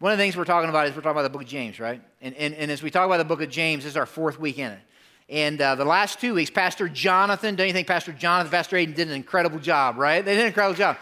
One of the things we're talking about is we're talking about the book of James, right? And, and, and as we talk about the book of James, this is our fourth week in it. And uh, the last two weeks, Pastor Jonathan, don't you think Pastor Jonathan, Pastor Aiden did an incredible job, right? They did an incredible job.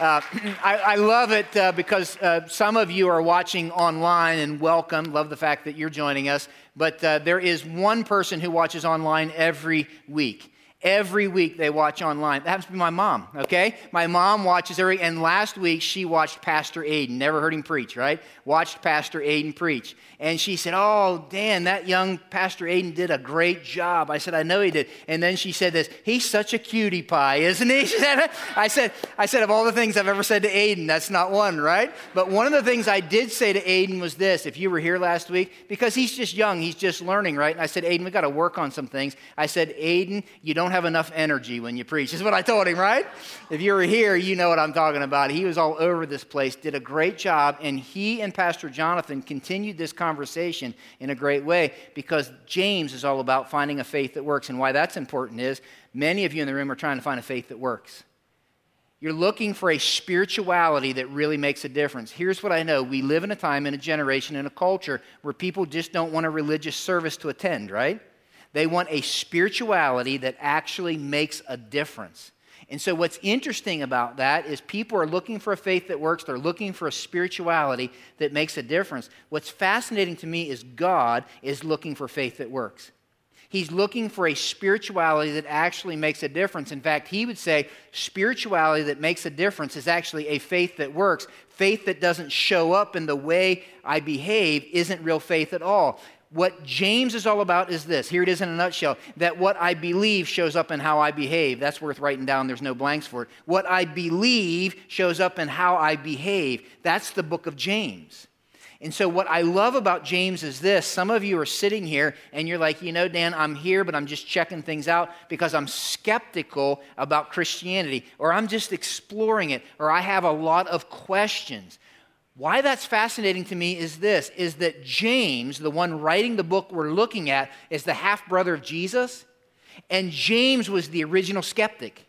Uh, I, I, love it uh, because uh, some of you are watching online and welcome. Love the fact that you're joining us. But uh, there is one person who watches online every week. Every week they watch online. That happens to be my mom, okay? My mom watches every, and last week she watched Pastor Aiden. Never heard him preach, right? Watched Pastor Aiden preach. And she said, Oh, Dan, that young Pastor Aiden did a great job. I said, I know he did. And then she said this, He's such a cutie pie, isn't he? Said, I said, I said, of all the things I've ever said to Aiden, that's not one, right? But one of the things I did say to Aiden was this, if you were here last week, because he's just young, he's just learning, right? And I said, Aiden, we got to work on some things. I said, Aiden, you don't have enough energy when you preach, is what I told him, right? If you were here, you know what I'm talking about. He was all over this place, did a great job, and he and Pastor Jonathan continued this conversation in a great way because James is all about finding a faith that works. And why that's important is many of you in the room are trying to find a faith that works. You're looking for a spirituality that really makes a difference. Here's what I know we live in a time, in a generation, in a culture where people just don't want a religious service to attend, right? They want a spirituality that actually makes a difference. And so, what's interesting about that is people are looking for a faith that works. They're looking for a spirituality that makes a difference. What's fascinating to me is God is looking for faith that works. He's looking for a spirituality that actually makes a difference. In fact, he would say spirituality that makes a difference is actually a faith that works. Faith that doesn't show up in the way I behave isn't real faith at all what James is all about is this. Here it is in a nutshell that what I believe shows up in how I behave. That's worth writing down. There's no blanks for it. What I believe shows up in how I behave. That's the book of James. And so, what I love about James is this. Some of you are sitting here and you're like, you know, Dan, I'm here, but I'm just checking things out because I'm skeptical about Christianity, or I'm just exploring it, or I have a lot of questions. Why that's fascinating to me is this is that James, the one writing the book we're looking at, is the half brother of Jesus, and James was the original skeptic.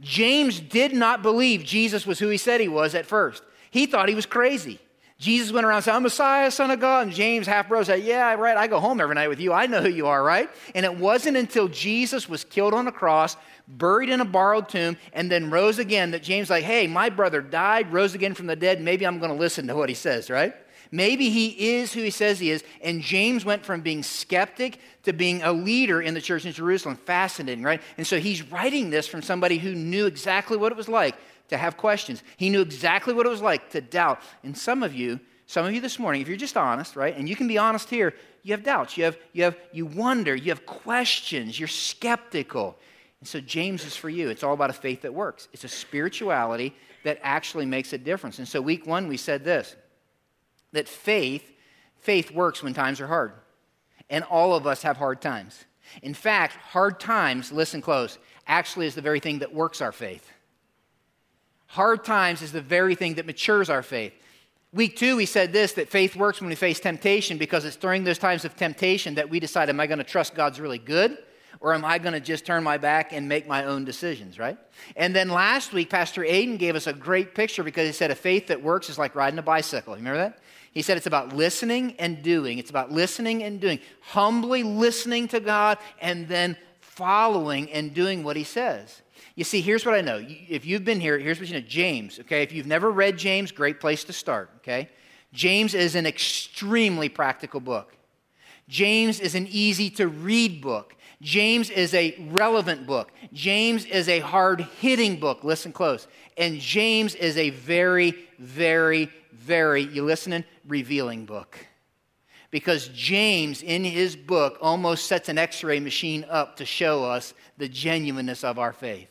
James did not believe Jesus was who he said he was at first. He thought he was crazy. Jesus went around and said, I'm Messiah, Son of God. And James, half brother, said, Yeah, right. I go home every night with you. I know who you are, right? And it wasn't until Jesus was killed on the cross, buried in a borrowed tomb, and then rose again that James, like, hey, my brother died, rose again from the dead. Maybe I'm going to listen to what he says, right? Maybe he is who he says he is. And James went from being skeptic to being a leader in the church in Jerusalem. Fascinating, right? And so he's writing this from somebody who knew exactly what it was like to have questions. He knew exactly what it was like to doubt. And some of you, some of you this morning, if you're just honest, right, and you can be honest here, you have doubts. You have, you have, you wonder. You have questions. You're skeptical. And so James is for you. It's all about a faith that works. It's a spirituality that actually makes a difference. And so week one, we said this that faith, faith works when times are hard. And all of us have hard times. In fact, hard times, listen close, actually is the very thing that works our faith. Hard times is the very thing that matures our faith. Week two, we said this that faith works when we face temptation because it's during those times of temptation that we decide, am I going to trust God's really good? or am I going to just turn my back and make my own decisions, right? And then last week, Pastor Aiden gave us a great picture because he said a faith that works is like riding a bicycle. You remember that? He said it's about listening and doing. It's about listening and doing, humbly listening to God and then following and doing what he says. You see, here's what I know. If you've been here, here's what you know James, okay? If you've never read James, great place to start, okay? James is an extremely practical book. James is an easy to read book. James is a relevant book. James is a hard hitting book. Listen close. And James is a very, very, very, you listening, revealing book. Because James, in his book, almost sets an x ray machine up to show us the genuineness of our faith.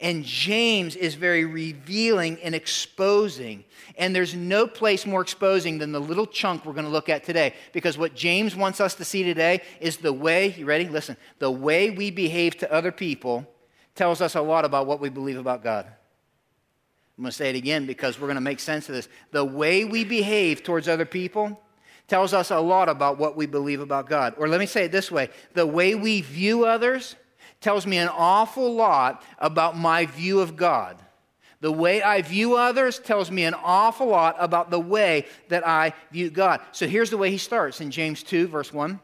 And James is very revealing and exposing. And there's no place more exposing than the little chunk we're going to look at today. Because what James wants us to see today is the way, you ready? Listen, the way we behave to other people tells us a lot about what we believe about God. I'm going to say it again because we're going to make sense of this. The way we behave towards other people tells us a lot about what we believe about God. Or let me say it this way the way we view others tells me an awful lot about my view of God. The way I view others tells me an awful lot about the way that I view God. So here's the way he starts in James 2, verse 1.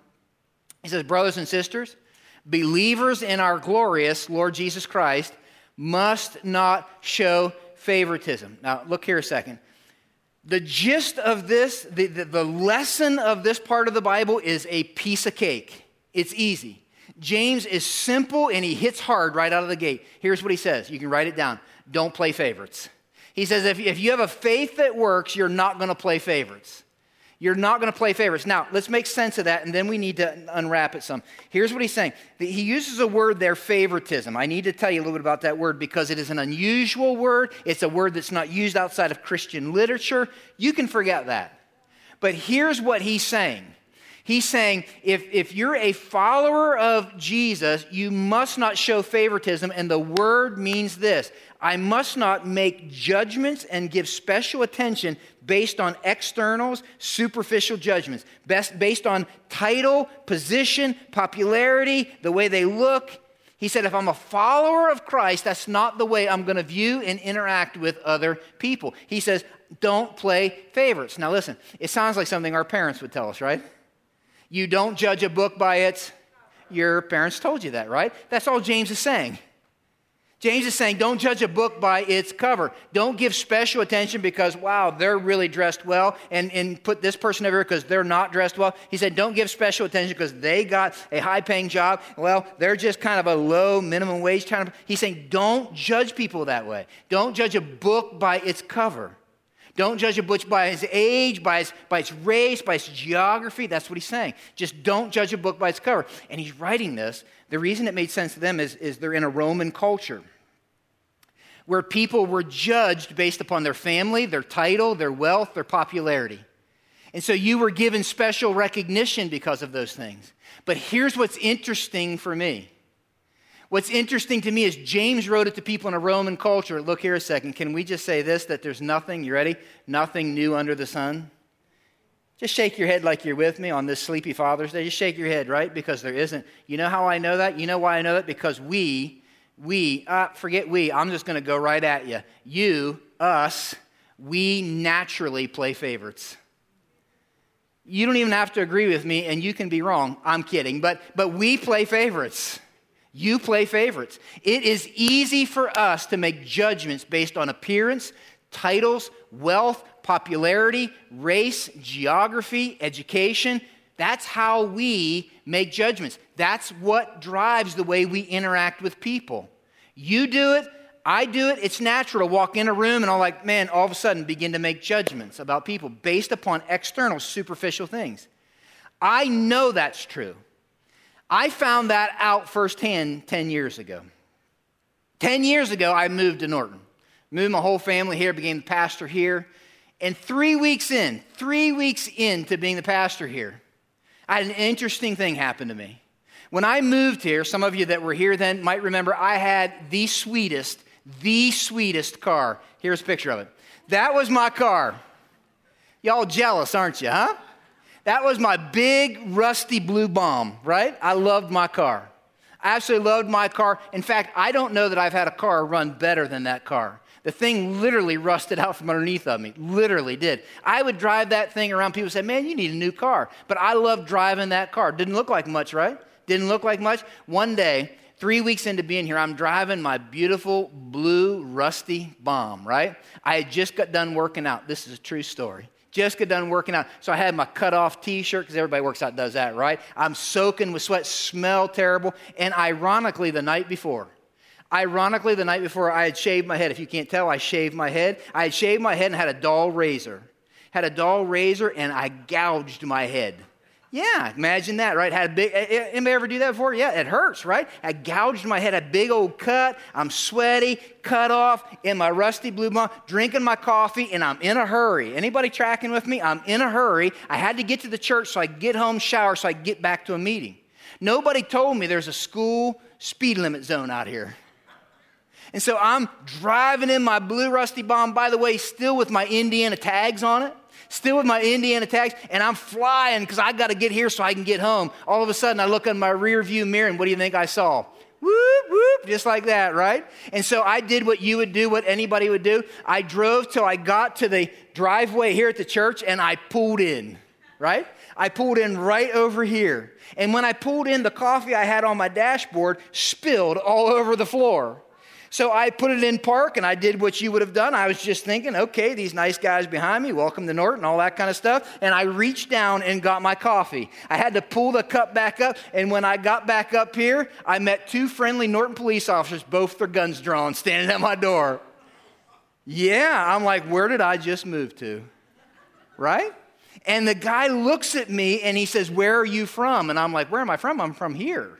He says, Brothers and sisters, believers in our glorious Lord Jesus Christ must not show favoritism. Now, look here a second. The gist of this, the, the, the, lesson of this part of the Bible is a piece of cake. It's easy. James is simple and he hits hard right out of the gate. Here's what he says. You can write it down don't play favorites. He says if, if you have a faith that works, you're not going to play favorites. You're not going to play favorites. Now, let's make sense of that, and then we need to unwrap it some. Here's what he's saying. He uses a word there, favoritism. I need to tell you a little bit about that word because it is an unusual word. It's a word that's not used outside of Christian literature. You can forget that. But here's what he's saying He's saying if, if you're a follower of Jesus, you must not show favoritism. And the word means this I must not make judgments and give special attention based on externals, superficial judgments, best, based on title, position, popularity, the way they look. He said, if I'm a follower of Christ, that's not the way I'm going to view and interact with other people. He says, don't play favorites. Now, listen, it sounds like something our parents would tell us, right? You don't judge a book by its. Your parents told you that, right? That's all James is saying. James is saying, don't judge a book by its cover. Don't give special attention because, wow, they're really dressed well, and, and put this person over here because they're not dressed well. He said, don't give special attention because they got a high paying job. Well, they're just kind of a low minimum wage kind of. He's saying, don't judge people that way. Don't judge a book by its cover. Don't judge a book by its age, by its, by its race, by its geography. That's what he's saying. Just don't judge a book by its cover. And he's writing this. The reason it made sense to them is, is they're in a Roman culture where people were judged based upon their family, their title, their wealth, their popularity. And so you were given special recognition because of those things. But here's what's interesting for me What's interesting to me is James wrote it to people in a Roman culture. Look here a second. Can we just say this that there's nothing, you ready? Nothing new under the sun? Just shake your head like you're with me on this sleepy Father's Day. Just shake your head, right? Because there isn't. You know how I know that? You know why I know that? Because we, we, uh, forget we, I'm just going to go right at you. You, us, we naturally play favorites. You don't even have to agree with me, and you can be wrong. I'm kidding. But, but we play favorites. You play favorites. It is easy for us to make judgments based on appearance, titles, wealth, popularity, race, geography, education. That's how we make judgments. That's what drives the way we interact with people. You do it, I do it. It's natural to walk in a room and I'll like, man, all of a sudden begin to make judgments about people based upon external, superficial things. I know that's true. I found that out firsthand 10 years ago. 10 years ago, I moved to Norton. Moved my whole family here, became the pastor here. And three weeks in, three weeks into being the pastor here, I had an interesting thing happen to me. When I moved here, some of you that were here then might remember I had the sweetest, the sweetest car. Here's a picture of it. That was my car. Y'all jealous, aren't you, huh? That was my big, rusty blue bomb, right? I loved my car. I absolutely loved my car. In fact, I don't know that I've had a car run better than that car. The thing literally rusted out from underneath of me. Literally did. I would drive that thing around. People say, man, you need a new car. But I loved driving that car. Didn't look like much, right? Didn't look like much. One day, three weeks into being here, I'm driving my beautiful blue rusty bomb, right? I had just got done working out. This is a true story. Just got done working out. So I had my cut off t shirt because everybody works out does that, right? I'm soaking with sweat, smell terrible. And ironically, the night before, ironically, the night before, I had shaved my head. If you can't tell, I shaved my head. I had shaved my head and had a dull razor. Had a dull razor and I gouged my head. Yeah, imagine that, right? Had a big, anybody ever do that before? Yeah, it hurts, right? I gouged my head, a big old cut. I'm sweaty, cut off in my rusty blue bomb, drinking my coffee, and I'm in a hurry. Anybody tracking with me? I'm in a hurry. I had to get to the church so I get home, shower, so I get back to a meeting. Nobody told me there's a school speed limit zone out here. And so I'm driving in my blue rusty bomb, by the way, still with my Indiana tags on it still with my Indiana tags, and I'm flying because I got to get here so I can get home. All of a sudden, I look in my rear view mirror, and what do you think I saw? whoop, whoop, just like that, right? And so I did what you would do, what anybody would do. I drove till I got to the driveway here at the church and I pulled in, right? I pulled in right over here. And when I pulled in, the coffee I had on my dashboard spilled all over the floor. So I put it in park and I did what you would have done. I was just thinking, okay, these nice guys behind me, welcome to Norton, all that kind of stuff. And I reached down and got my coffee. I had to pull the cup back up. And when I got back up here, I met two friendly Norton police officers, both their guns drawn, standing at my door. Yeah, I'm like, where did I just move to? Right? And the guy looks at me and he says, Where are you from? And I'm like, Where am I from? I'm from here.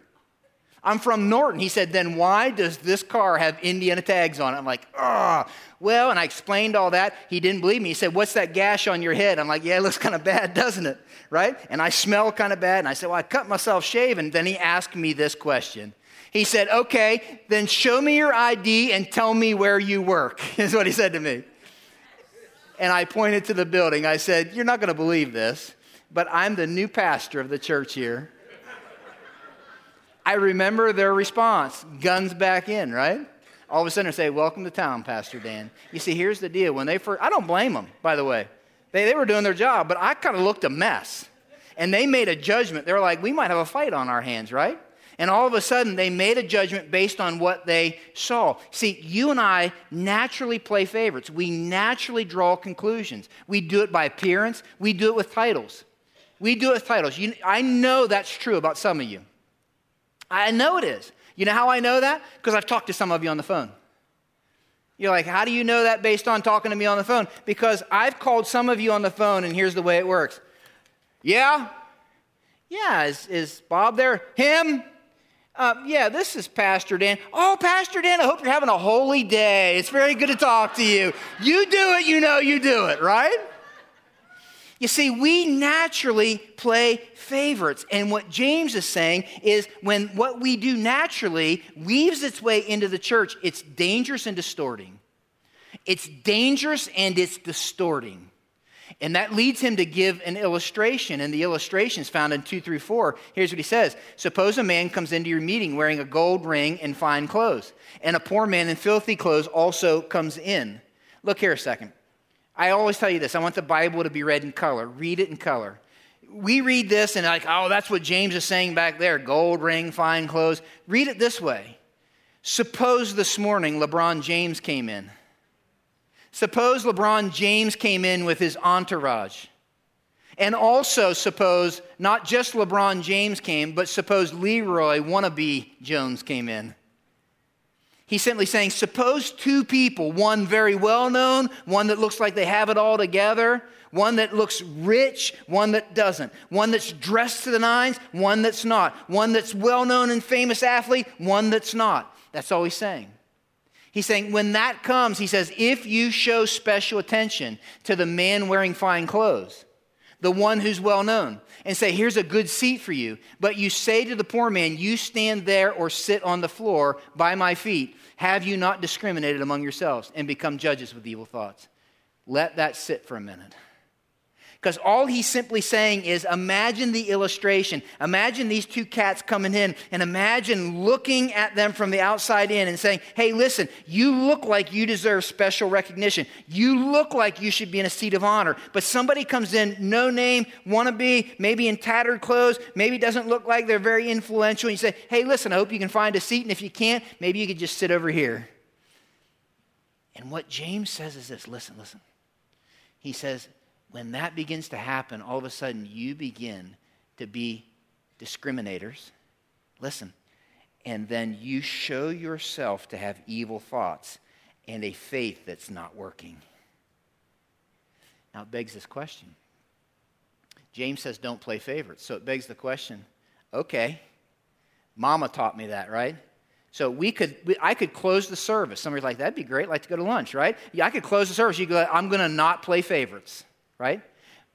I'm from Norton. He said, Then why does this car have Indiana tags on it? I'm like, Oh, well, and I explained all that. He didn't believe me. He said, What's that gash on your head? I'm like, Yeah, it looks kind of bad, doesn't it? Right? And I smell kind of bad. And I said, Well, I cut myself shaving. Then he asked me this question. He said, Okay, then show me your ID and tell me where you work, is what he said to me. And I pointed to the building. I said, You're not going to believe this, but I'm the new pastor of the church here. I remember their response guns back in, right? All of a sudden, they say, Welcome to town, Pastor Dan. You see, here's the deal. When they first, I don't blame them, by the way. They, they were doing their job, but I kind of looked a mess. And they made a judgment. They were like, We might have a fight on our hands, right? And all of a sudden, they made a judgment based on what they saw. See, you and I naturally play favorites. We naturally draw conclusions. We do it by appearance, we do it with titles. We do it with titles. You, I know that's true about some of you. I know it is. You know how I know that? Because I've talked to some of you on the phone. You're like, how do you know that based on talking to me on the phone? Because I've called some of you on the phone, and here's the way it works. Yeah? Yeah, is, is Bob there? Him? Uh, yeah, this is Pastor Dan. Oh, Pastor Dan, I hope you're having a holy day. It's very good to talk to you. You do it, you know you do it, right? You see, we naturally play favorites. And what James is saying is when what we do naturally weaves its way into the church, it's dangerous and distorting. It's dangerous and it's distorting. And that leads him to give an illustration, and the illustration is found in 2 through 4. Here's what he says Suppose a man comes into your meeting wearing a gold ring and fine clothes, and a poor man in filthy clothes also comes in. Look here a second. I always tell you this I want the Bible to be read in color. Read it in color. We read this and, like, oh, that's what James is saying back there gold ring, fine clothes. Read it this way Suppose this morning LeBron James came in. Suppose LeBron James came in with his entourage. And also, suppose not just LeBron James came, but suppose Leroy wannabe Jones came in. He's simply saying, suppose two people, one very well known, one that looks like they have it all together, one that looks rich, one that doesn't, one that's dressed to the nines, one that's not, one that's well known and famous athlete, one that's not. That's all he's saying. He's saying, when that comes, he says, if you show special attention to the man wearing fine clothes, the one who's well known, and say, here's a good seat for you, but you say to the poor man, you stand there or sit on the floor by my feet, have you not discriminated among yourselves and become judges with evil thoughts? Let that sit for a minute. Because all he's simply saying is imagine the illustration. Imagine these two cats coming in and imagine looking at them from the outside in and saying, hey, listen, you look like you deserve special recognition. You look like you should be in a seat of honor. But somebody comes in, no name, wannabe, maybe in tattered clothes, maybe doesn't look like they're very influential. And you say, hey, listen, I hope you can find a seat. And if you can't, maybe you could just sit over here. And what James says is this listen, listen. He says, when that begins to happen, all of a sudden you begin to be discriminators. Listen, and then you show yourself to have evil thoughts and a faith that's not working. Now it begs this question. James says, don't play favorites. So it begs the question okay, mama taught me that, right? So we could, we, I could close the service. Somebody's like, that'd be great, like to go to lunch, right? Yeah, I could close the service. You go, I'm going to not play favorites right?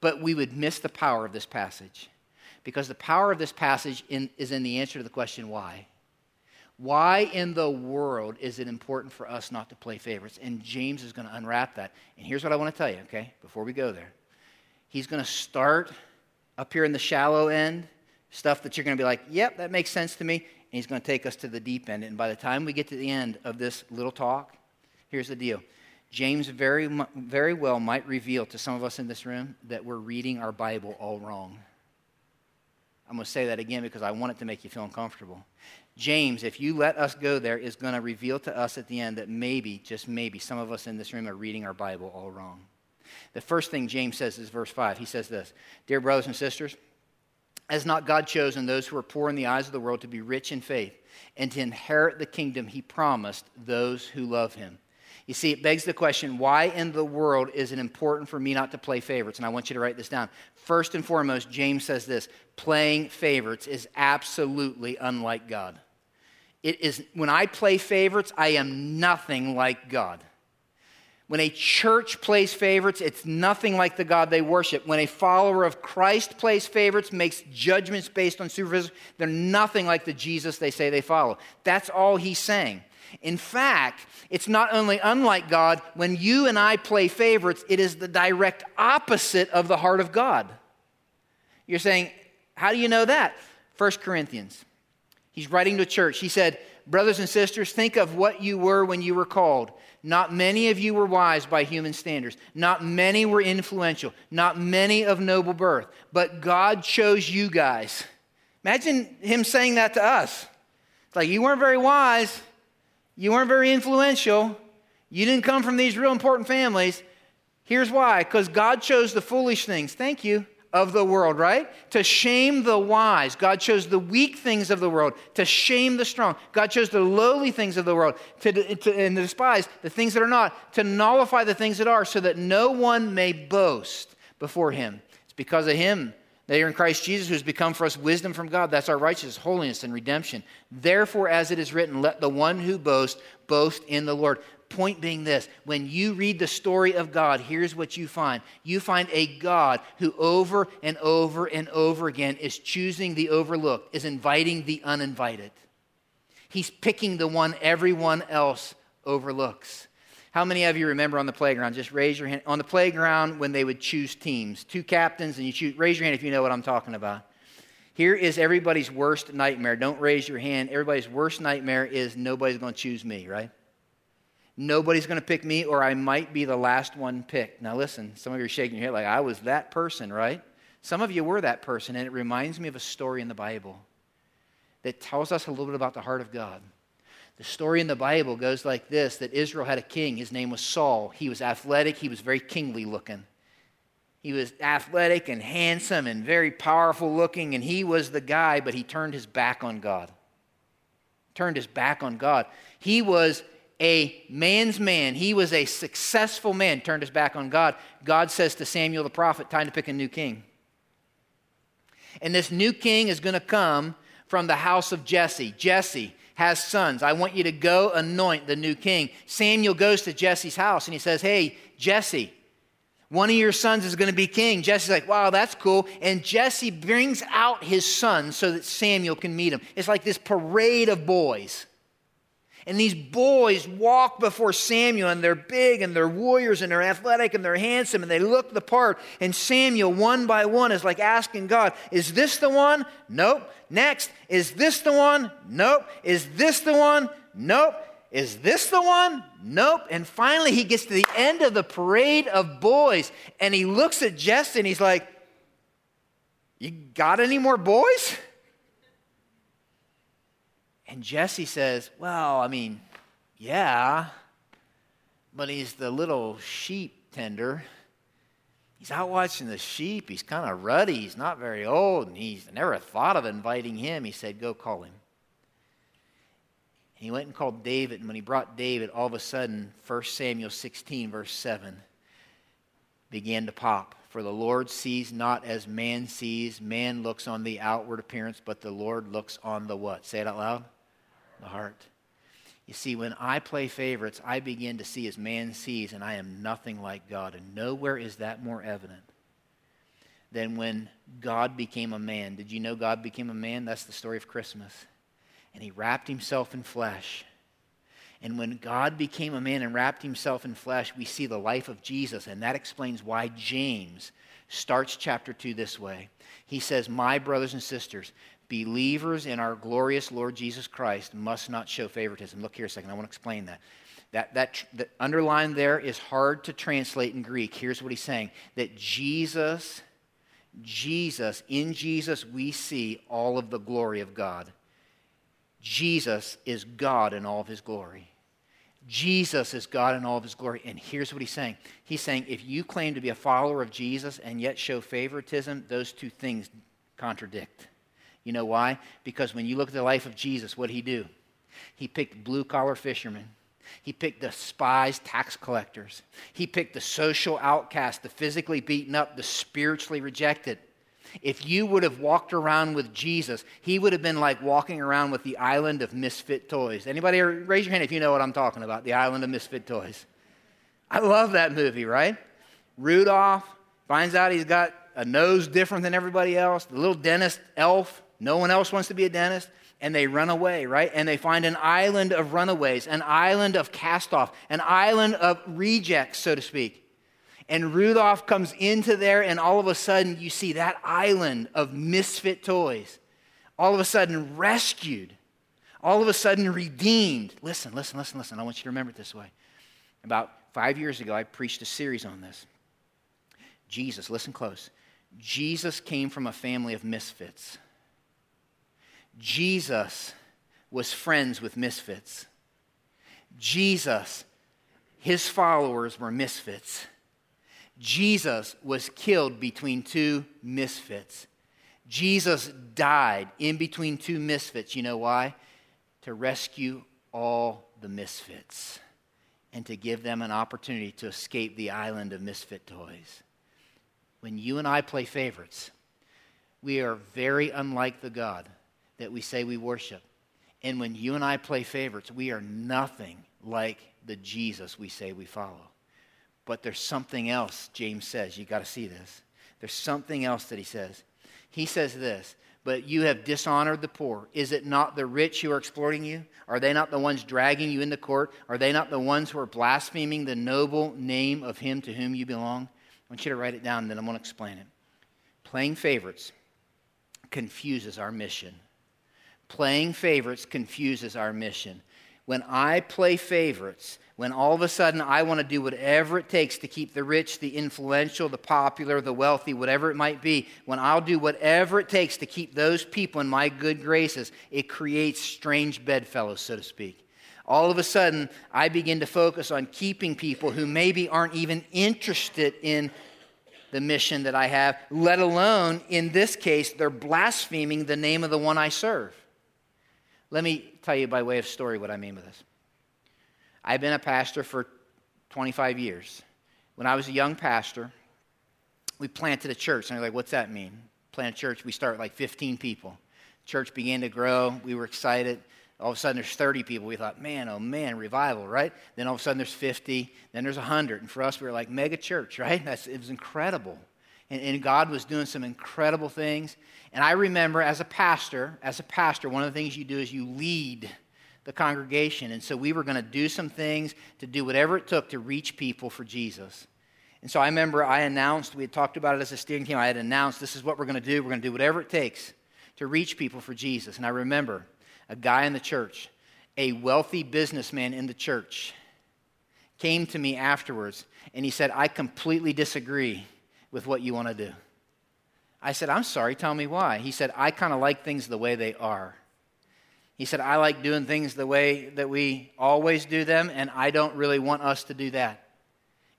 But we would miss the power of this passage because the power of this passage in, is in the answer to the question why. Why in the world is it important for us not to play favorites? And James is going to unwrap that. And here's what I want to tell you, okay, before we go there. He's going to start up here in the shallow end, stuff that you're going to be like, yep, that makes sense to me. And he's going to take us to the deep end. And by the time we get to the end of this little talk, here's the deal. James very, very well might reveal to some of us in this room that we're reading our Bible all wrong. I'm going to say that again because I want it to make you feel uncomfortable. James, if you let us go there, is going to reveal to us at the end that maybe, just maybe, some of us in this room are reading our Bible all wrong. The first thing James says is verse 5. He says this Dear brothers and sisters, has not God chosen those who are poor in the eyes of the world to be rich in faith and to inherit the kingdom he promised those who love him? You see, it begs the question why in the world is it important for me not to play favorites? And I want you to write this down. First and foremost, James says this playing favorites is absolutely unlike God. It is, when I play favorites, I am nothing like God. When a church plays favorites, it's nothing like the God they worship. When a follower of Christ plays favorites, makes judgments based on supervision, they're nothing like the Jesus they say they follow. That's all he's saying. In fact, it's not only unlike God, when you and I play favorites, it is the direct opposite of the heart of God. You're saying, how do you know that? 1 Corinthians. He's writing to a church. He said, Brothers and sisters, think of what you were when you were called. Not many of you were wise by human standards. Not many were influential. Not many of noble birth. But God chose you guys. Imagine him saying that to us. It's like, you weren't very wise. You weren't very influential. You didn't come from these real important families. Here's why because God chose the foolish things. Thank you. Of the world, right? To shame the wise. God chose the weak things of the world to shame the strong. God chose the lowly things of the world to, to, and despise the things that are not, to nullify the things that are, so that no one may boast before him. It's because of him they are in Christ Jesus, who has become for us wisdom from God. That's our righteousness, holiness, and redemption. Therefore, as it is written, let the one who boasts boast in the Lord. Point being this when you read the story of God, here's what you find. You find a God who over and over and over again is choosing the overlooked, is inviting the uninvited. He's picking the one everyone else overlooks. How many of you remember on the playground? Just raise your hand. On the playground, when they would choose teams, two captains, and you choose, raise your hand if you know what I'm talking about. Here is everybody's worst nightmare. Don't raise your hand. Everybody's worst nightmare is nobody's going to choose me, right? Nobody's going to pick me, or I might be the last one picked. Now, listen, some of you are shaking your head like I was that person, right? Some of you were that person, and it reminds me of a story in the Bible that tells us a little bit about the heart of God. The story in the Bible goes like this that Israel had a king. His name was Saul. He was athletic, he was very kingly looking. He was athletic and handsome and very powerful looking, and he was the guy, but he turned his back on God. Turned his back on God. He was a man's man. He was a successful man, turned his back on God. God says to Samuel the prophet, Time to pick a new king. And this new king is going to come from the house of Jesse. Jesse has sons. I want you to go anoint the new king. Samuel goes to Jesse's house and he says, Hey, Jesse, one of your sons is going to be king. Jesse's like, wow, that's cool. And Jesse brings out his son so that Samuel can meet him. It's like this parade of boys. And these boys walk before Samuel, and they're big, and they're warriors, and they're athletic, and they're handsome, and they look the part. And Samuel, one by one, is like asking God, Is this the one? Nope. Next, is this the one? Nope. Is this the one? Nope. Is this the one? Nope. And finally, he gets to the end of the parade of boys, and he looks at Jesse, and he's like, You got any more boys? And Jesse says, Well, I mean, yeah, but he's the little sheep tender. He's out watching the sheep. He's kind of ruddy. He's not very old. And he's never thought of inviting him. He said, Go call him. And he went and called David. And when he brought David, all of a sudden, 1 Samuel 16, verse 7, began to pop. For the Lord sees not as man sees. Man looks on the outward appearance, but the Lord looks on the what? Say it out loud the heart. You see, when I play favorites, I begin to see as man sees, and I am nothing like God. And nowhere is that more evident than when God became a man. Did you know God became a man? That's the story of Christmas. And he wrapped himself in flesh. And when God became a man and wrapped himself in flesh, we see the life of Jesus. And that explains why James starts chapter 2 this way. He says, My brothers and sisters, Believers in our glorious Lord Jesus Christ must not show favoritism. Look here a second. I want to explain that. That, that, that underlined there is hard to translate in Greek. Here's what he's saying that Jesus, Jesus, in Jesus, we see all of the glory of God. Jesus is God in all of his glory. Jesus is God in all of his glory. And here's what he's saying He's saying, if you claim to be a follower of Jesus and yet show favoritism, those two things contradict. You know why? Because when you look at the life of Jesus, what did he do? He picked blue collar fishermen. He picked the spies, tax collectors. He picked the social outcast, the physically beaten up, the spiritually rejected. If you would have walked around with Jesus, he would have been like walking around with the island of misfit toys. Anybody raise your hand if you know what I'm talking about, the island of misfit toys. I love that movie, right? Rudolph finds out he's got a nose different than everybody else. The little dentist elf, no one else wants to be a dentist. And they run away, right? And they find an island of runaways, an island of cast off, an island of rejects, so to speak. And Rudolph comes into there, and all of a sudden, you see that island of misfit toys, all of a sudden rescued, all of a sudden redeemed. Listen, listen, listen, listen. I want you to remember it this way. About five years ago, I preached a series on this. Jesus, listen close. Jesus came from a family of misfits. Jesus was friends with misfits. Jesus, his followers were misfits. Jesus was killed between two misfits. Jesus died in between two misfits. You know why? To rescue all the misfits and to give them an opportunity to escape the island of misfit toys. When you and I play favorites, we are very unlike the God that we say we worship. And when you and I play favorites, we are nothing like the Jesus we say we follow. But there's something else, James says. You got to see this. There's something else that he says. He says this, but you have dishonored the poor. Is it not the rich who are exploiting you? Are they not the ones dragging you into court? Are they not the ones who are blaspheming the noble name of him to whom you belong? I want you to write it down, and then I'm going to explain it. Playing favorites confuses our mission. Playing favorites confuses our mission. When I play favorites, when all of a sudden I want to do whatever it takes to keep the rich, the influential, the popular, the wealthy, whatever it might be, when I'll do whatever it takes to keep those people in my good graces, it creates strange bedfellows, so to speak. All of a sudden, I begin to focus on keeping people who maybe aren't even interested in the mission that I have, let alone, in this case, they're blaspheming the name of the one I serve. Let me tell you by way of story what I mean by this. I've been a pastor for 25 years. When I was a young pastor, we planted a church. And I was like, what's that mean? Plant a church, we start like 15 people. Church began to grow. We were excited. All of a sudden, there's 30 people. We thought, man, oh man, revival, right? Then all of a sudden, there's 50. Then there's 100. And for us, we were like, mega church, right? That's, it was incredible. And, and God was doing some incredible things. And I remember as a pastor, as a pastor, one of the things you do is you lead the congregation. And so we were going to do some things to do whatever it took to reach people for Jesus. And so I remember I announced, we had talked about it as a steering team, I had announced this is what we're going to do. We're going to do whatever it takes to reach people for Jesus. And I remember a guy in the church, a wealthy businessman in the church, came to me afterwards and he said, I completely disagree with what you want to do. I said, I'm sorry, tell me why. He said, I kind of like things the way they are. He said, I like doing things the way that we always do them, and I don't really want us to do that.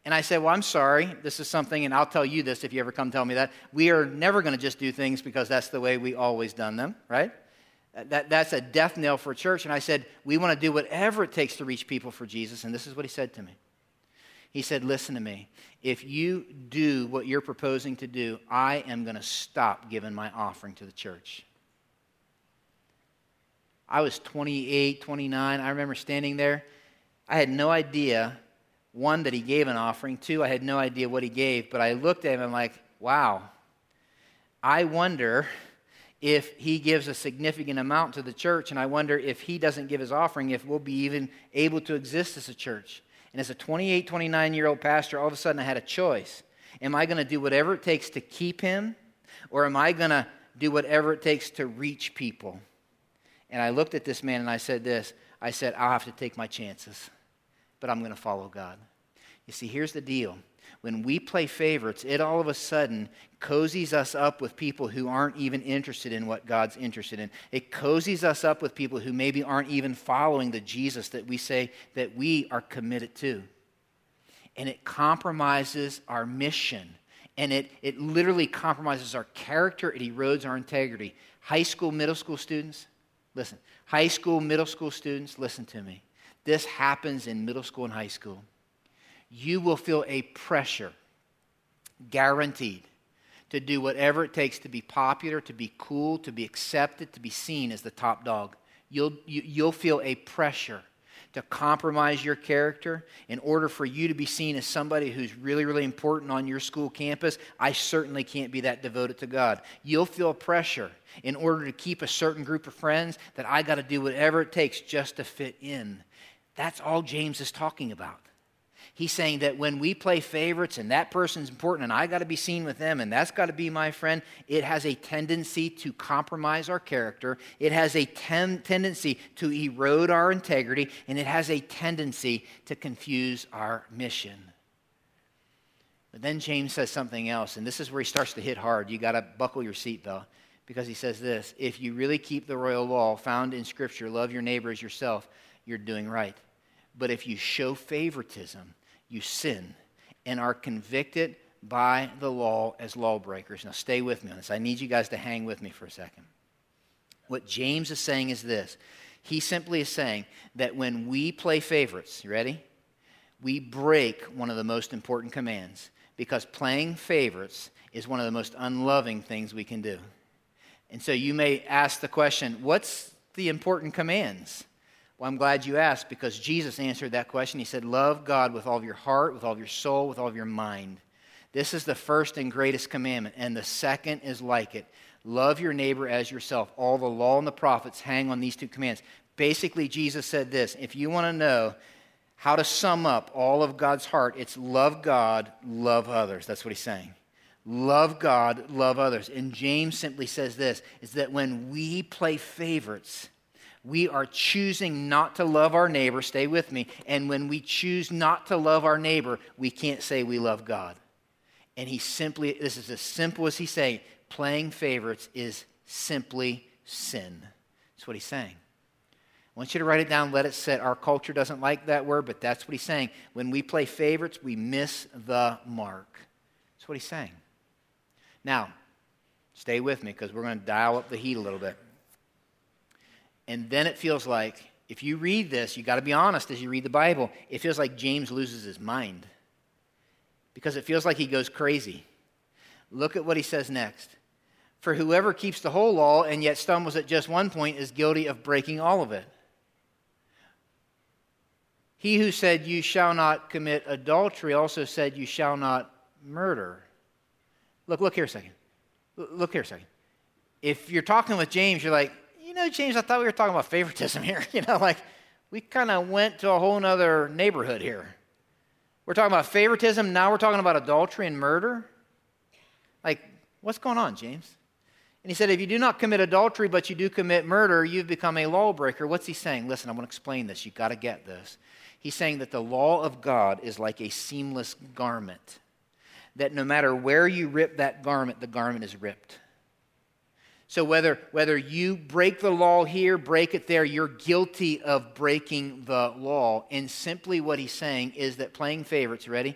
And I said, Well, I'm sorry. This is something, and I'll tell you this if you ever come tell me that. We are never going to just do things because that's the way we always done them, right? That, that's a death knell for church. And I said, We want to do whatever it takes to reach people for Jesus. And this is what he said to me. He said, Listen to me. If you do what you're proposing to do, I am going to stop giving my offering to the church. I was 28, 29. I remember standing there. I had no idea, one, that he gave an offering. Two, I had no idea what he gave. But I looked at him and I'm like, wow. I wonder if he gives a significant amount to the church, and I wonder if he doesn't give his offering, if we'll be even able to exist as a church. And as a 28, 29 year old pastor, all of a sudden I had a choice. Am I going to do whatever it takes to keep him, or am I going to do whatever it takes to reach people. And I looked at this man and I said this I said, I'll have to take my chances, but I'm going to follow God. You see, here's the deal. When we play favorites, it all of a sudden cozies us up with people who aren't even interested in what God's interested in. It cozies us up with people who maybe aren't even following the Jesus that we say that we are committed to. And it compromises our mission. And it, it literally compromises our character. It erodes our integrity. High school, middle school students, listen. High school, middle school students, listen to me. This happens in middle school and high school you will feel a pressure, guaranteed, to do whatever it takes to be popular, to be cool, to be accepted, to be seen as the top dog. You'll, you, will you will feel a pressure to compromise your character in order for you to be seen as somebody who's really, really important on your school campus. I certainly can't be that devoted to God. You'll feel pressure in order to keep a certain group of friends that I got to do whatever it takes just to fit in. That's all James is talking about. He's saying that when we play favorites and that person's important and I got to be seen with them and that's got to be my friend, it has a tendency to compromise our character. It has a ten- tendency to erode our integrity and it has a tendency to confuse our mission. But then James says something else, and this is where he starts to hit hard. You got to buckle your seatbelt because he says this if you really keep the royal law found in Scripture, love your neighbor as yourself, you're doing right. But if you show favoritism, you sin and are convicted by the law as lawbreakers. Now, stay with me on this. I need you guys to hang with me for a second. What James is saying is this he simply is saying that when we play favorites, you ready? We break one of the most important commands because playing favorites is one of the most unloving things we can do. And so you may ask the question what's the important commands? Well, I'm glad you asked because Jesus answered that question. He said, Love God with all of your heart, with all of your soul, with all of your mind. This is the first and greatest commandment, and the second is like it. Love your neighbor as yourself. All the law and the prophets hang on these two commands. Basically, Jesus said this if you want to know how to sum up all of God's heart, it's love God, love others. That's what he's saying. Love God, love others. And James simply says this is that when we play favorites, we are choosing not to love our neighbor. Stay with me. And when we choose not to love our neighbor, we can't say we love God. And he simply, this is as simple as he's saying, playing favorites is simply sin. That's what he's saying. I want you to write it down, let it sit. Our culture doesn't like that word, but that's what he's saying. When we play favorites, we miss the mark. That's what he's saying. Now, stay with me because we're going to dial up the heat a little bit. And then it feels like, if you read this, you got to be honest as you read the Bible, it feels like James loses his mind because it feels like he goes crazy. Look at what he says next. For whoever keeps the whole law and yet stumbles at just one point is guilty of breaking all of it. He who said, You shall not commit adultery, also said, You shall not murder. Look, look here a second. Look here a second. If you're talking with James, you're like, know, James, I thought we were talking about favoritism here. You know, like we kind of went to a whole other neighborhood here. We're talking about favoritism. Now we're talking about adultery and murder. Like, what's going on, James? And he said, if you do not commit adultery, but you do commit murder, you've become a lawbreaker. What's he saying? Listen, I want to explain this. You've got to get this. He's saying that the law of God is like a seamless garment, that no matter where you rip that garment, the garment is ripped. So whether, whether you break the law here, break it there, you're guilty of breaking the law. And simply what he's saying is that playing favorites, ready?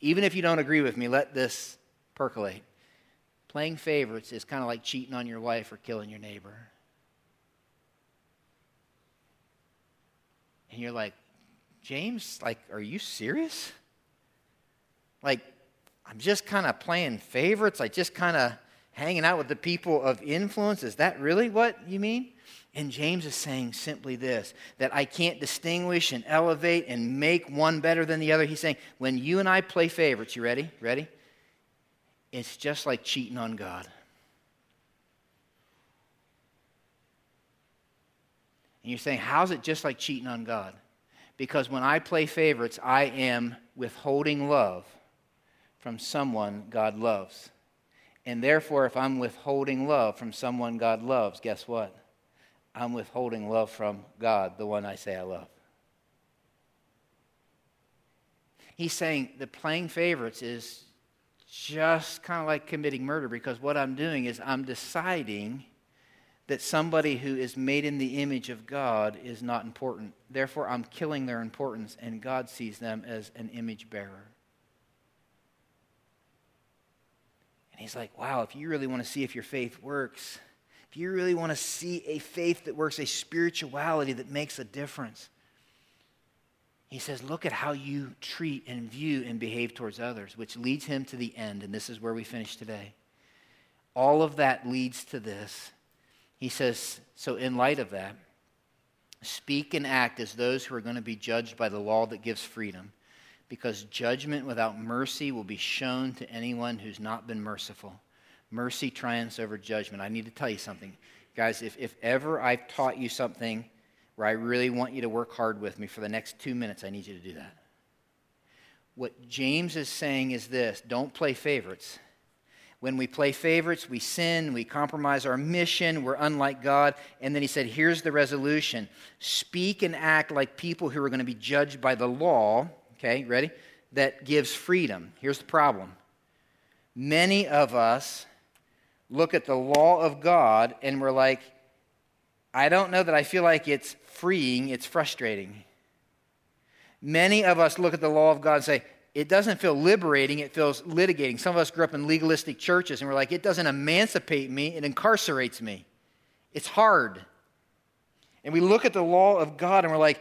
Even if you don't agree with me, let this percolate. Playing favorites is kind of like cheating on your wife or killing your neighbor. And you're like, James, like, are you serious? Like, I'm just kind of playing favorites. I just kind of hanging out with the people of influence? Is that really what you mean? And James is saying simply this that I can't distinguish and elevate and make one better than the other. He's saying, when you and I play favorites, you ready? Ready? It's just like cheating on God. And you're saying, how's it just like cheating on God? Because when I play favorites, I am withholding love from someone God loves. And therefore, if I'm withholding love from someone God loves, guess what? I'm withholding love from God, the one I say I love. He's saying the playing favorites is just kind of like committing murder because what I'm doing is I'm deciding that somebody who is made in the image of God is not important. Therefore, I'm killing their importance, and God sees them as an image bearer. And he's like, wow, if you really want to see if your faith works, if you really want to see a faith that works, a spirituality that makes a difference, he says, look at how you treat and view and behave towards others, which leads him to the end. And this is where we finish today. All of that leads to this he says, so in light of that, speak and act as those who are going to be judged by the law that gives freedom, because judgment without mercy will be shown to anyone who's not been merciful. Mercy triumphs over judgment. I need to tell you something. Guys, if, if ever I've taught you something where I really want you to work hard with me for the next two minutes, I need you to do that. What James is saying is this don't play favorites. When we play favorites, we sin, we compromise our mission, we're unlike God. And then he said, here's the resolution speak and act like people who are going to be judged by the law, okay, ready? That gives freedom. Here's the problem many of us look at the law of God and we're like, I don't know that I feel like it's freeing, it's frustrating. Many of us look at the law of God and say, it doesn't feel liberating, it feels litigating. Some of us grew up in legalistic churches and we're like, it doesn't emancipate me, it incarcerates me. It's hard. And we look at the law of God and we're like,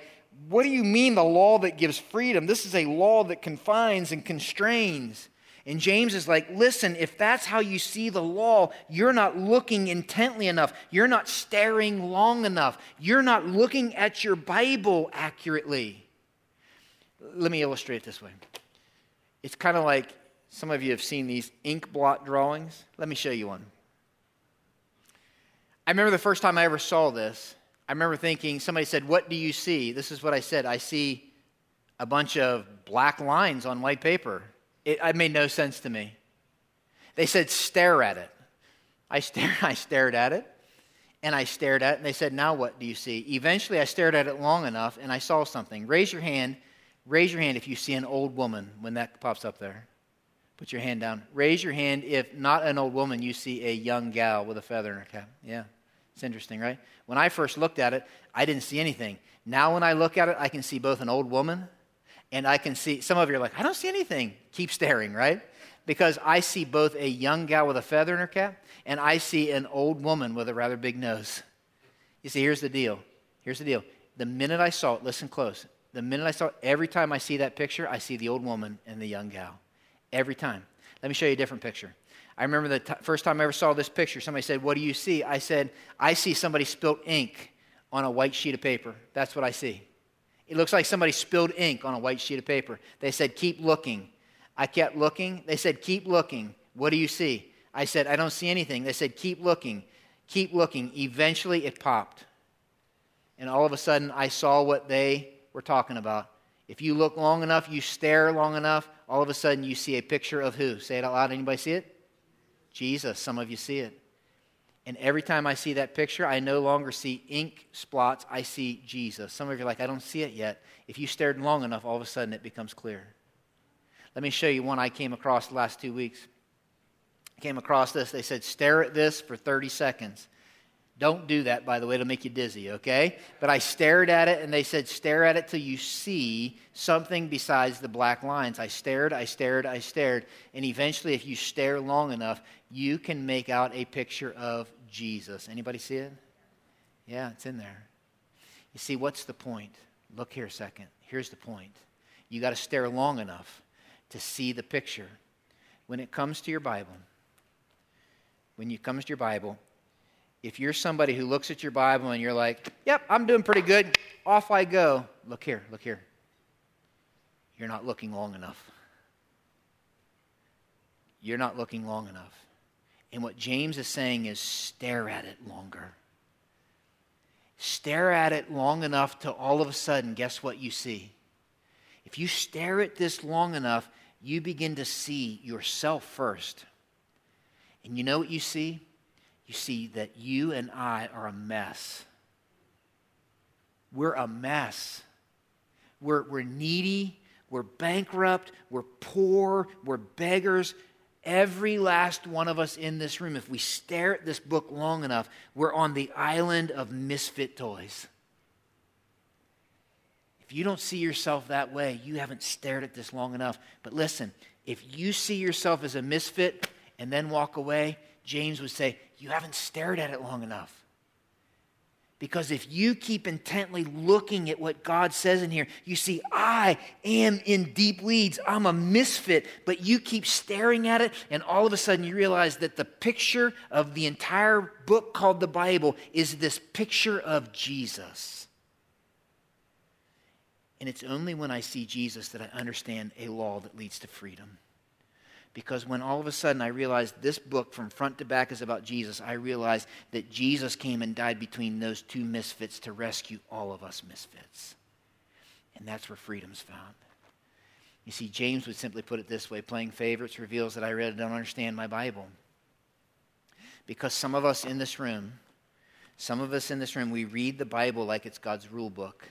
what do you mean the law that gives freedom? This is a law that confines and constrains. And James is like, listen, if that's how you see the law, you're not looking intently enough. You're not staring long enough. You're not looking at your Bible accurately. Let me illustrate this way. It's kind of like some of you have seen these ink blot drawings. Let me show you one. I remember the first time I ever saw this, I remember thinking, somebody said, What do you see? This is what I said. I see a bunch of black lines on white paper. It, it made no sense to me. They said, Stare at it. I, stare, I stared at it and I stared at it, and they said, Now what do you see? Eventually, I stared at it long enough and I saw something. Raise your hand Raise your hand if you see an old woman when that pops up there. Put your hand down. Raise your hand if not an old woman, you see a young gal with a feather in her cap. Yeah, it's interesting, right? When I first looked at it, I didn't see anything. Now, when I look at it, I can see both an old woman and I can see some of you are like, I don't see anything. Keep staring, right? Because I see both a young gal with a feather in her cap and I see an old woman with a rather big nose. You see, here's the deal. Here's the deal. The minute I saw it, listen close the minute I saw it, every time I see that picture, I see the old woman and the young gal. Every time. Let me show you a different picture. I remember the t- first time I ever saw this picture, somebody said, What do you see? I said, I see somebody spilled ink on a white sheet of paper. That's what I see. It looks like somebody spilled ink on a white sheet of paper. They said, Keep looking. I kept looking. They said, Keep looking. What do you see? I said, I don't see anything. They said, Keep looking. Keep looking. Eventually it popped. And all of a sudden I saw what they we're talking about. If you look long enough, you stare long enough, all of a sudden you see a picture of who? Say it out loud. Anybody see it? Jesus. Some of you see it. And every time I see that picture, I no longer see ink splots. I see Jesus. Some of you are like, I don't see it yet. If you stared long enough, all of a sudden it becomes clear. Let me show you one I came across the last two weeks. I came across this. They said, stare at this for 30 seconds. Don't do that, by the way, it'll make you dizzy, okay? But I stared at it and they said, stare at it till you see something besides the black lines. I stared, I stared, I stared. And eventually, if you stare long enough, you can make out a picture of Jesus. Anybody see it? Yeah, it's in there. You see, what's the point? Look here a second. Here's the point. You got to stare long enough to see the picture. When it comes to your Bible, when it comes to your Bible, if you're somebody who looks at your Bible and you're like, yep, I'm doing pretty good, off I go. Look here, look here. You're not looking long enough. You're not looking long enough. And what James is saying is stare at it longer. Stare at it long enough to all of a sudden, guess what you see? If you stare at this long enough, you begin to see yourself first And you know what you see? You see that you and I are a mess. We're a mess. We're, we're needy. We're bankrupt. We're poor. We're beggars. Every last one of us in this room, if we stare at this book long enough, we're on the island of misfit toys. If you don't see yourself that way, you haven't stared at this long enough. But listen, if you see yourself as a misfit and then walk away, James would say, You haven't stared at it long enough. Because if you keep intently looking at what God says in here, you see, I am in deep weeds. I'm a misfit. But you keep staring at it, and all of a sudden you realize that the picture of the entire book called the Bible is this picture of Jesus. And it's only when I see Jesus that I understand a law that leads to freedom because when all of a sudden I realized this book from front to back is about Jesus, I realized that Jesus came and died between those two misfits to rescue all of us misfits. And that's where freedom's found. You see, James would simply put it this way playing favorites reveals that I really don't understand my Bible. Because some of us in this room, some of us in this room, we read the Bible like it's God's rule book.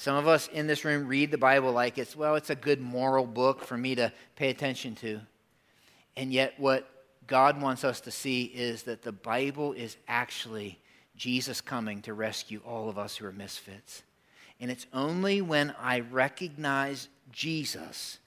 Some of us in this room read the Bible like it's, well, it's a good moral book for me to pay attention to. And yet, what God wants us to see is that the Bible is actually Jesus coming to rescue all of us who are misfits. And it's only when I recognize Jesus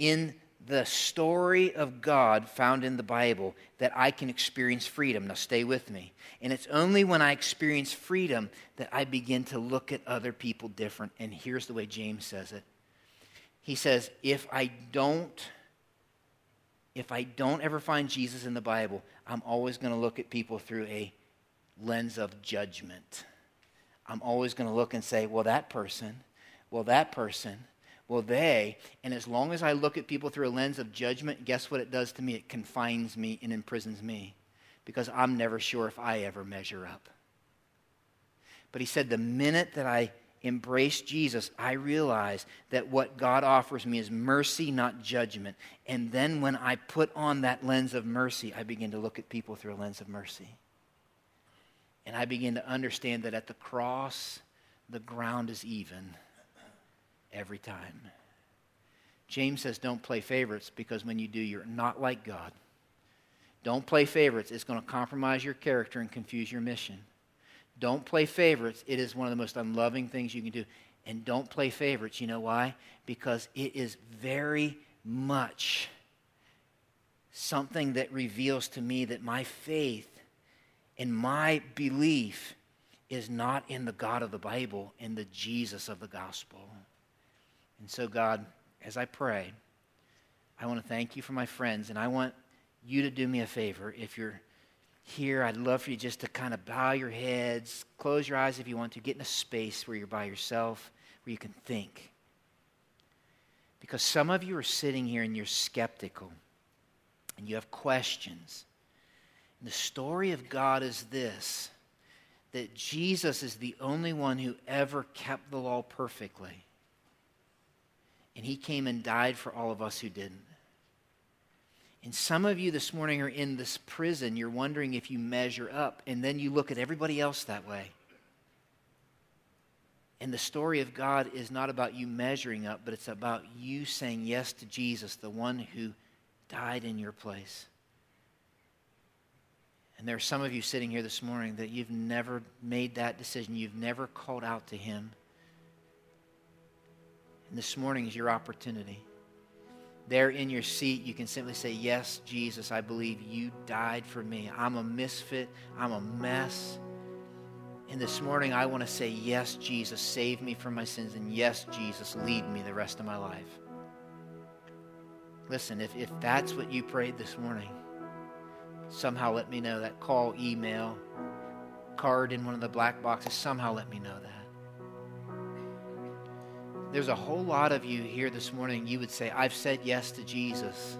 in the story of God found in the Bible that I can experience freedom. Now, stay with me. And it's only when I experience freedom that I begin to look at other people different. And here's the way James says it He says, If I don't, if I don't ever find Jesus in the Bible, I'm always going to look at people through a lens of judgment. I'm always going to look and say, well, that person, well, that person, well, they, and as long as I look at people through a lens of judgment, guess what it does to me? It confines me and imprisons me because I'm never sure if I ever measure up. But he said, the minute that I embrace Jesus, I realize that what God offers me is mercy, not judgment. And then when I put on that lens of mercy, I begin to look at people through a lens of mercy. And I begin to understand that at the cross, the ground is even every time. James says, don't play favorites because when you do, you're not like God. Don't play favorites. It's going to compromise your character and confuse your mission. Don't play favorites. It is one of the most unloving things you can do. And don't play favorites. You know why? Because it is very much something that reveals to me that my faith and my belief is not in the God of the Bible, in the Jesus of the gospel. And so, God, as I pray, I want to thank you for my friends, and I want you to do me a favor. If you're here, I'd love for you just to kind of bow your heads, close your eyes if you want to, get in a space where you're by yourself, where you can think. Because some of you are sitting here and you're skeptical, and you have questions. And the story of God is this that Jesus is the only one who ever kept the law perfectly. And he came and died for all of us who didn't. And some of you this morning are in this prison. You're wondering if you measure up, and then you look at everybody else that way. And the story of God is not about you measuring up, but it's about you saying yes to Jesus, the one who died in your place. And there are some of you sitting here this morning that you've never made that decision. You've never called out to him. And this morning is your opportunity. There in your seat, you can simply say, Yes, Jesus, I believe you died for me. I'm a misfit, I'm a mess. And this morning, I want to say, Yes, Jesus, save me from my sins. And yes, Jesus, lead me the rest of my life. Listen, if, if that's what you prayed this morning, somehow let me know that call, email, card in one of the black boxes, somehow let me know that there's a whole lot of you here this morning, you would say, I've said yes to Jesus.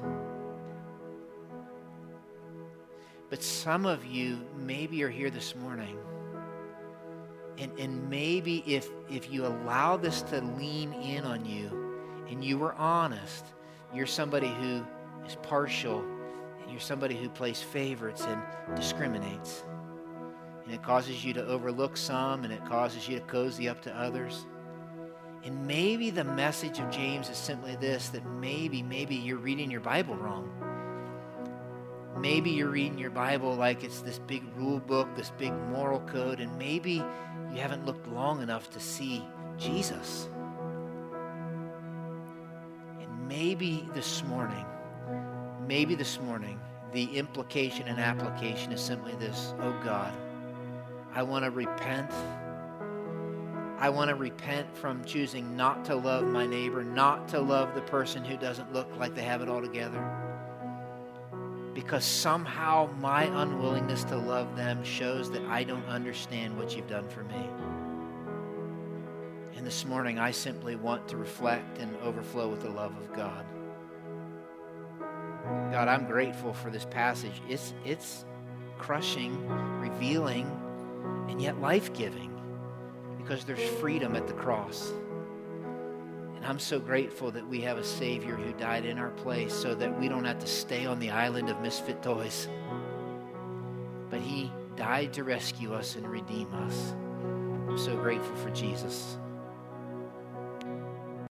But some of you maybe are here this morning. And, and maybe if, if you allow this to lean in on you and you were honest, you're somebody who is partial and You're somebody who plays favorites and discriminates. And it causes you to overlook some and it causes you to cozy up to others. And maybe the message of James is simply this that maybe, maybe you're reading your Bible wrong. Maybe you're reading your Bible like it's this big rule book, this big moral code, and maybe you haven't looked long enough to see Jesus. And maybe this morning, maybe this morning, the implication and application is simply this Oh God, I want to repent I want to repent from choosing not to love my neighbor, not to love the person who doesn't look like they have it all together. Because somehow my unwillingness to love them shows that I don't understand what you've done for me. And this morning, I simply want to reflect and overflow with the love of God. God, I'm grateful for this passage. It's, it's crushing, revealing, and yet life giving because there's freedom at the cross. And I'm so grateful that we have a Savior who died in our place so that we don't have to stay on the island of misfit toys. But He died to rescue us and redeem us. I'm so grateful for Jesus.